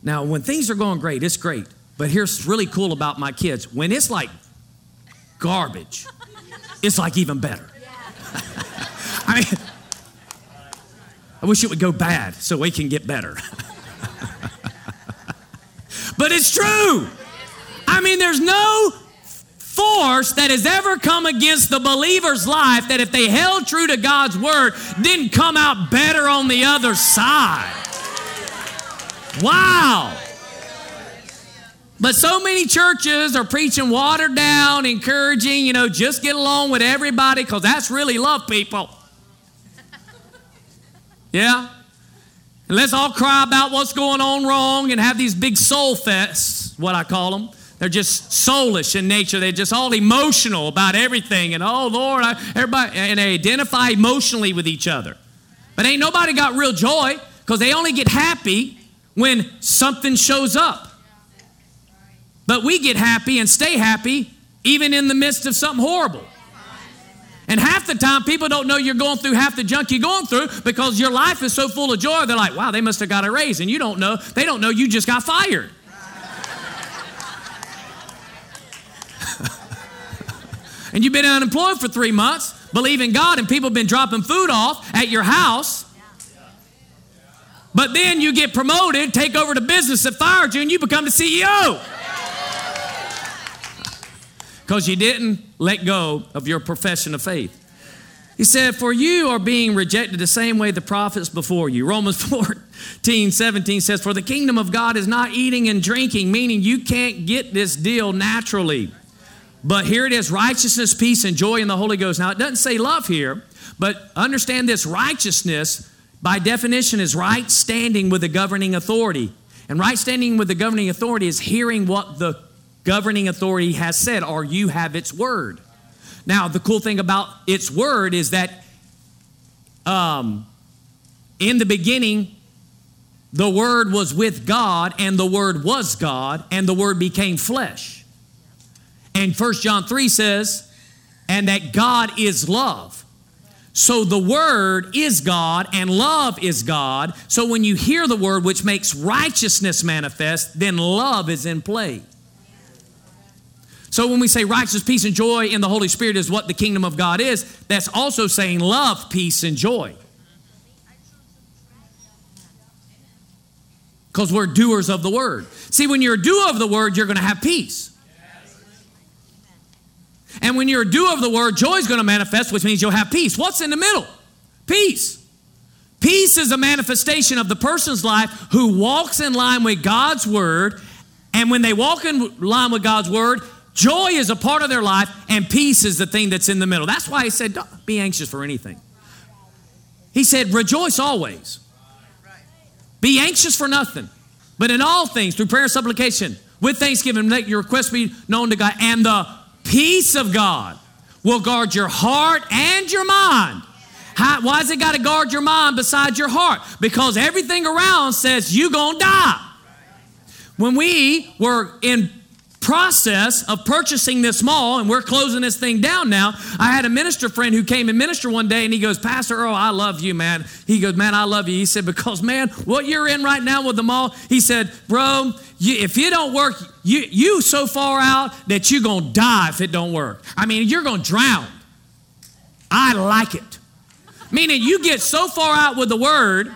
Now, when things are going great, it's great. But here's really cool about my kids when it's like garbage, it's like even better. I mean, I wish it would go bad so we can get better. but it's true. I mean, there's no force that has ever come against the believer's life that if they held true to God's word didn't come out better on the other side. Wow. But so many churches are preaching watered down, encouraging, you know, just get along with everybody because that's really love people. Yeah? And let's all cry about what's going on wrong and have these big soul fests, what I call them. They're just soulish in nature. They're just all emotional about everything. And oh Lord, I, everybody, and they identify emotionally with each other. But ain't nobody got real joy because they only get happy when something shows up. But we get happy and stay happy even in the midst of something horrible. And half the time, people don't know you're going through half the junk you're going through because your life is so full of joy. They're like, wow, they must have got a raise. And you don't know, they don't know you just got fired. and you've been unemployed for three months, believing God, and people have been dropping food off at your house. But then you get promoted, take over the business that fired you, and you become the CEO. Because you didn't let go of your profession of faith. He said, For you are being rejected the same way the prophets before you. Romans 14, 17 says, For the kingdom of God is not eating and drinking, meaning you can't get this deal naturally. But here it is righteousness, peace, and joy in the Holy Ghost. Now, it doesn't say love here, but understand this righteousness, by definition, is right standing with the governing authority. And right standing with the governing authority is hearing what the governing authority has said, or you have its word. Now, the cool thing about its word is that um, in the beginning, the Word was with God, and the Word was God, and the Word became flesh. And First John 3 says, and that God is love. So the Word is God and love is God. So when you hear the Word, which makes righteousness manifest, then love is in play. So when we say righteousness, peace, and joy in the Holy Spirit is what the kingdom of God is, that's also saying love, peace, and joy. Because we're doers of the Word. See, when you're a doer of the Word, you're going to have peace. And when you're a doer of the word, joy is going to manifest, which means you'll have peace. What's in the middle? Peace. Peace is a manifestation of the person's life who walks in line with God's word. And when they walk in line with God's word, joy is a part of their life, and peace is the thing that's in the middle. That's why he said, Don't be anxious for anything. He said, Rejoice always. Be anxious for nothing, but in all things, through prayer and supplication, with thanksgiving, let your requests be known to God, and the peace of God will guard your heart and your mind. How, why has it got to guard your mind besides your heart? Because everything around says you're going to die. When we were in process of purchasing this mall and we're closing this thing down now. I had a minister friend who came and ministered one day and he goes pastor earl i love you man. He goes man i love you. He said because man what you're in right now with the mall he said bro you, if you don't work you you so far out that you're gonna die if it don't work. I mean you're gonna drown. I like it. Meaning you get so far out with the word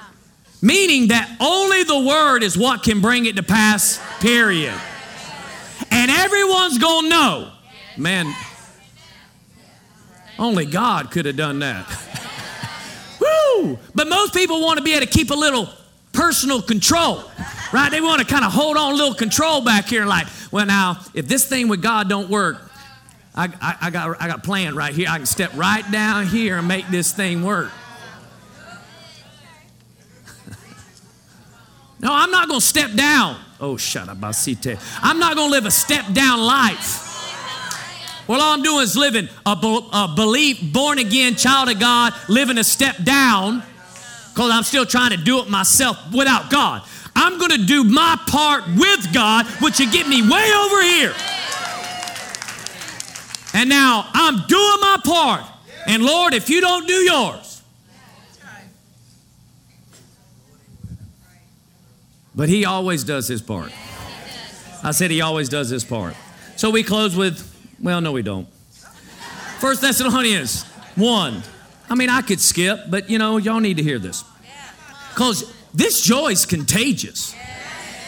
meaning that only the word is what can bring it to pass period and everyone's going to know. Man, only God could have done that. Woo! But most people want to be able to keep a little personal control, right? They want to kind of hold on a little control back here, like, well, now, if this thing with God don't work, I, I, I got, I got planned right here. I can step right down here and make this thing work. no, I'm not going to step down. Oh, shadabasite. I'm not going to live a step down life. Well, all I'm doing is living a, a belief, born again child of God, living a step down because I'm still trying to do it myself without God. I'm going to do my part with God, which will get me way over here. And now I'm doing my part. And Lord, if you don't do yours, But he always does his part. I said he always does his part. So we close with, well, no, we don't. First Thessalonians 1. I mean, I could skip, but you know, y'all need to hear this. Because this joy is contagious.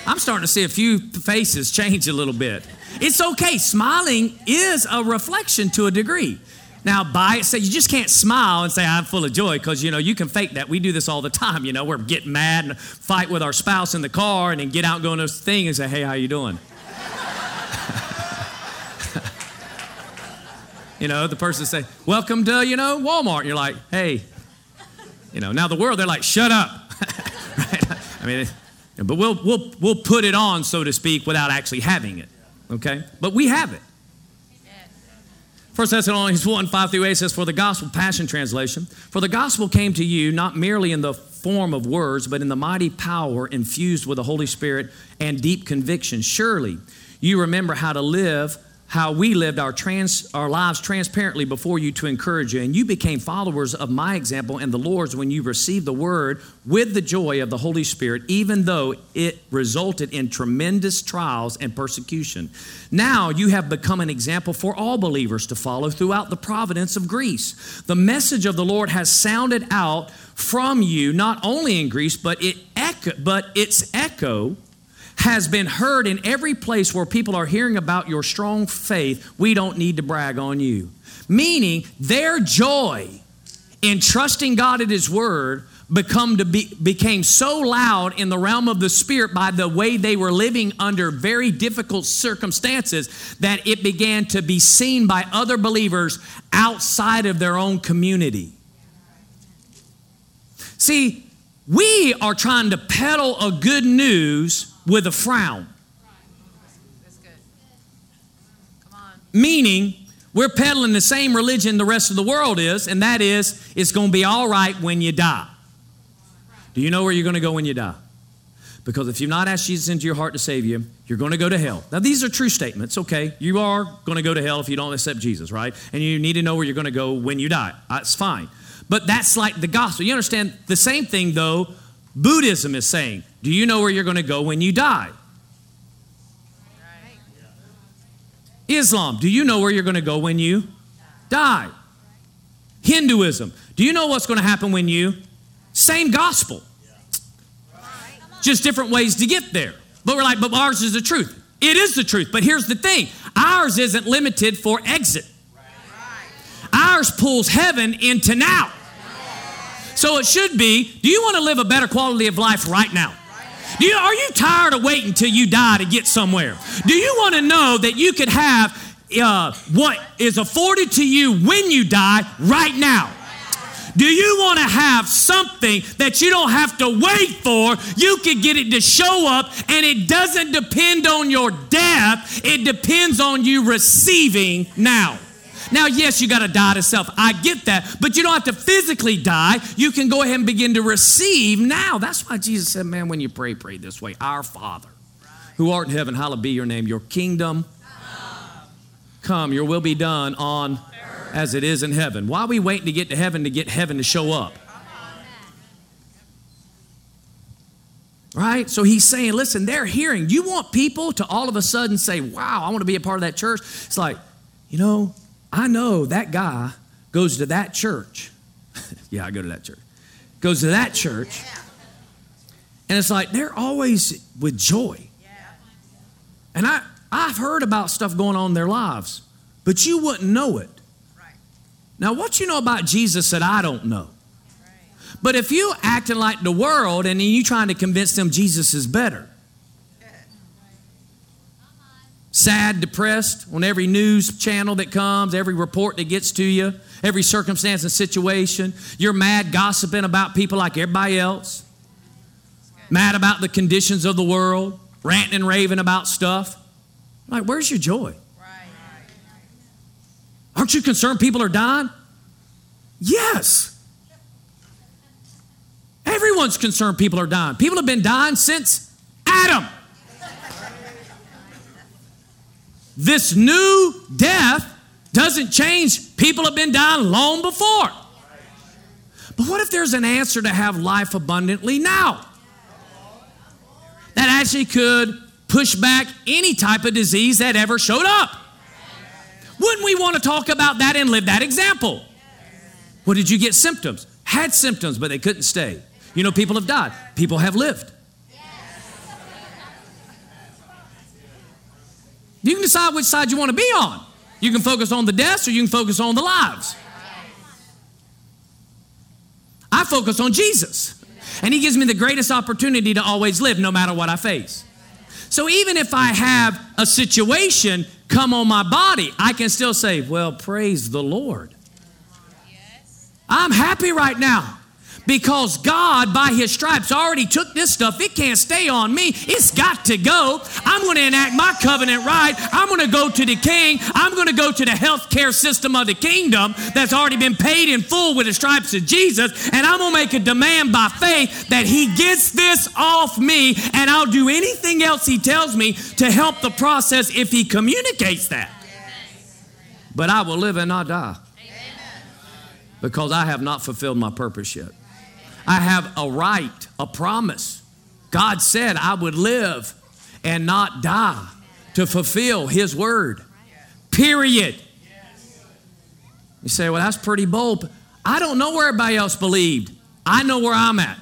I'm starting to see a few faces change a little bit. It's okay. Smiling is a reflection to a degree. Now, by it, say you just can't smile and say I'm full of joy because you know you can fake that. We do this all the time. You know, we're getting mad and fight with our spouse in the car, and then get out and go on this thing and say, "Hey, how you doing?" you know, the person say, "Welcome to you know Walmart." And you're like, "Hey," you know. Now the world, they're like, "Shut up." right? I mean, but we'll we'll we'll put it on, so to speak, without actually having it. Okay, but we have it. 1 Thessalonians 1 5 through 8 says, For the gospel, Passion Translation, for the gospel came to you not merely in the form of words, but in the mighty power infused with the Holy Spirit and deep conviction. Surely you remember how to live how we lived our, trans, our lives transparently before you to encourage you. And you became followers of my example and the Lord's when you received the word with the joy of the Holy Spirit, even though it resulted in tremendous trials and persecution. Now you have become an example for all believers to follow throughout the providence of Greece. The message of the Lord has sounded out from you, not only in Greece, but, it echo, but its echo has been heard in every place where people are hearing about your strong faith, we don't need to brag on you. Meaning, their joy in trusting God at His Word become to be, became so loud in the realm of the spirit by the way they were living under very difficult circumstances that it began to be seen by other believers outside of their own community. See, we are trying to peddle a good news with a frown. Meaning, we're peddling the same religion the rest of the world is, and that is, it's going to be all right when you die. Do you know where you're going to go when you die? Because if you've not asked Jesus into your heart to save you, you're going to go to hell. Now, these are true statements, okay? You are going to go to hell if you don't accept Jesus, right? And you need to know where you're going to go when you die. That's fine. But that's like the gospel. You understand the same thing, though, Buddhism is saying. Do you know where you're going to go when you die? Islam, do you know where you're going to go when you die? Hinduism, do you know what's going to happen when you? Same gospel. Just different ways to get there. But we're like, but ours is the truth. It is the truth. But here's the thing ours isn't limited for exit. ours pulls heaven into now. So it should be do you want to live a better quality of life right now? You, are you tired of waiting until you die to get somewhere? Do you want to know that you could have uh, what is afforded to you when you die right now? Do you want to have something that you don't have to wait for? You can get it to show up, and it doesn't depend on your death, it depends on you receiving now. Now, yes, you got to die to self. I get that. But you don't have to physically die. You can go ahead and begin to receive now. That's why Jesus said, man, when you pray, pray this way Our Father, who art in heaven, hallowed be your name. Your kingdom come, your will be done on as it is in heaven. Why are we waiting to get to heaven to get heaven to show up? Right? So he's saying, listen, they're hearing. You want people to all of a sudden say, wow, I want to be a part of that church. It's like, you know, I know that guy goes to that church. yeah, I go to that church. Goes to that church. And it's like they're always with joy. Yeah. And I, I've heard about stuff going on in their lives, but you wouldn't know it. Right. Now, what you know about Jesus that I don't know. Right. But if you acting like the world and you trying to convince them Jesus is better, sad, depressed on every news channel that comes, every report that gets to you, every circumstance and situation, you're mad, gossiping about people like everybody else, mad about the conditions of the world, ranting and raving about stuff. Like, where's your joy? Aren't you concerned people are dying? Yes. Everyone's concerned people are dying. People have been dying since Adam. This new death doesn't change. People have been dying long before. But what if there's an answer to have life abundantly now? That actually could push back any type of disease that ever showed up. Wouldn't we want to talk about that and live that example? What did you get symptoms? Had symptoms, but they couldn't stay. You know, people have died, people have lived. You can decide which side you want to be on. You can focus on the deaths or you can focus on the lives. I focus on Jesus. And He gives me the greatest opportunity to always live no matter what I face. So even if I have a situation come on my body, I can still say, Well, praise the Lord. I'm happy right now because God, by His stripes, already took this stuff. It can't stay on me. It's got to go. I'm going to enact my covenant right. I'm going to go to the King. I'm going to go to the health care system of the kingdom that's already been paid in full with the stripes of Jesus. And I'm going to make a demand by faith that He gets this off me. And I'll do anything else He tells me to help the process if He communicates that. But I will live and not die because I have not fulfilled my purpose yet. I have a right, a promise. God said I would live and not die to fulfill His word. Period. You say, well, that's pretty bold. I don't know where everybody else believed. I know where I'm at.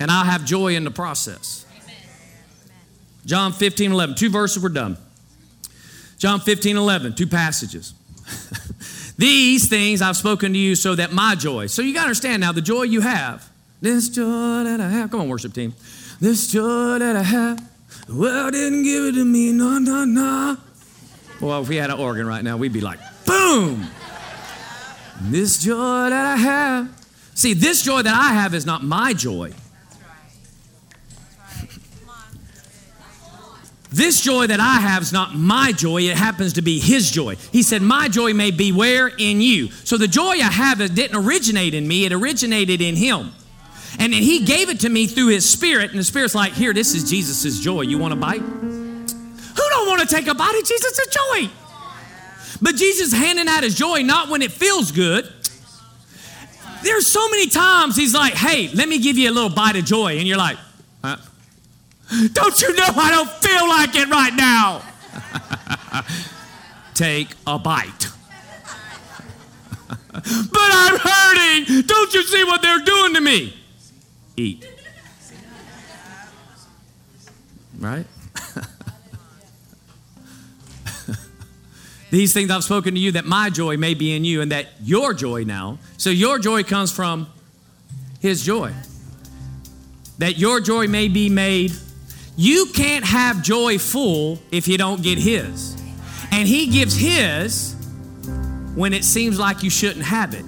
And I'll have joy in the process. John 15, 11. Two verses, we're done. John 15, 11. Two passages. These things I've spoken to you so that my joy. So you got to understand now the joy you have. This joy that I have. Come on, worship team. This joy that I have. The world didn't give it to me. No, no, no. Well, if we had an organ right now, we'd be like, boom. This joy that I have. See, this joy that I have is not my joy. This joy that I have is not my joy, it happens to be His joy. He said, My joy may be where? In you. So the joy I have it didn't originate in me, it originated in Him. And then He gave it to me through His Spirit, and the Spirit's like, Here, this is Jesus' joy. You want a bite? Who don't want to take a bite of Jesus' joy? But Jesus handing out His joy not when it feels good. There's so many times He's like, Hey, let me give you a little bite of joy. And you're like, huh? Don't you know I don't feel like it right now? Take a bite. but I'm hurting. Don't you see what they're doing to me? Eat. Right? These things I've spoken to you that my joy may be in you and that your joy now. So your joy comes from his joy. That your joy may be made. You can't have joy full if you don't get his. And he gives his when it seems like you shouldn't have it.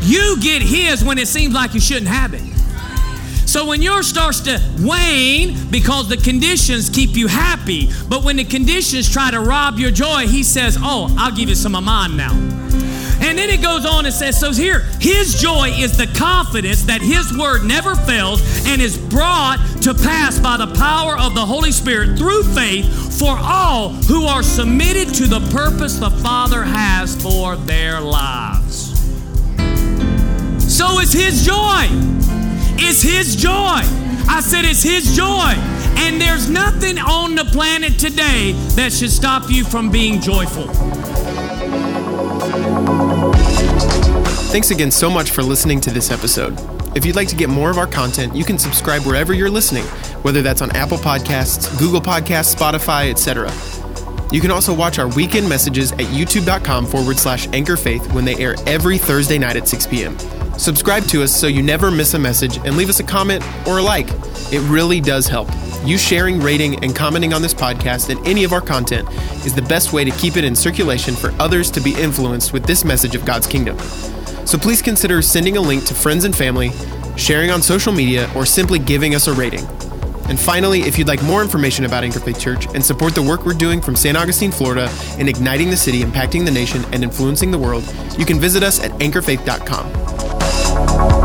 You get his when it seems like you shouldn't have it. So when yours starts to wane because the conditions keep you happy, but when the conditions try to rob your joy, he says, Oh, I'll give you some of mine now. And then it goes on and says, So here, his joy is the confidence that his word never fails and is brought to pass by the power of the Holy Spirit through faith for all who are submitted to the purpose the Father has for their lives. So is his joy. It's His joy. I said it's His joy. And there's nothing on the planet today that should stop you from being joyful. Thanks again so much for listening to this episode. If you'd like to get more of our content, you can subscribe wherever you're listening, whether that's on Apple Podcasts, Google Podcasts, Spotify, etc. You can also watch our weekend messages at youtube.com forward slash anchor faith when they air every Thursday night at 6 p.m. Subscribe to us so you never miss a message and leave us a comment or a like. It really does help. You sharing, rating, and commenting on this podcast and any of our content is the best way to keep it in circulation for others to be influenced with this message of God's kingdom. So please consider sending a link to friends and family, sharing on social media, or simply giving us a rating. And finally, if you'd like more information about Anchor Faith Church and support the work we're doing from St. Augustine, Florida, in igniting the city, impacting the nation, and influencing the world, you can visit us at anchorfaith.com.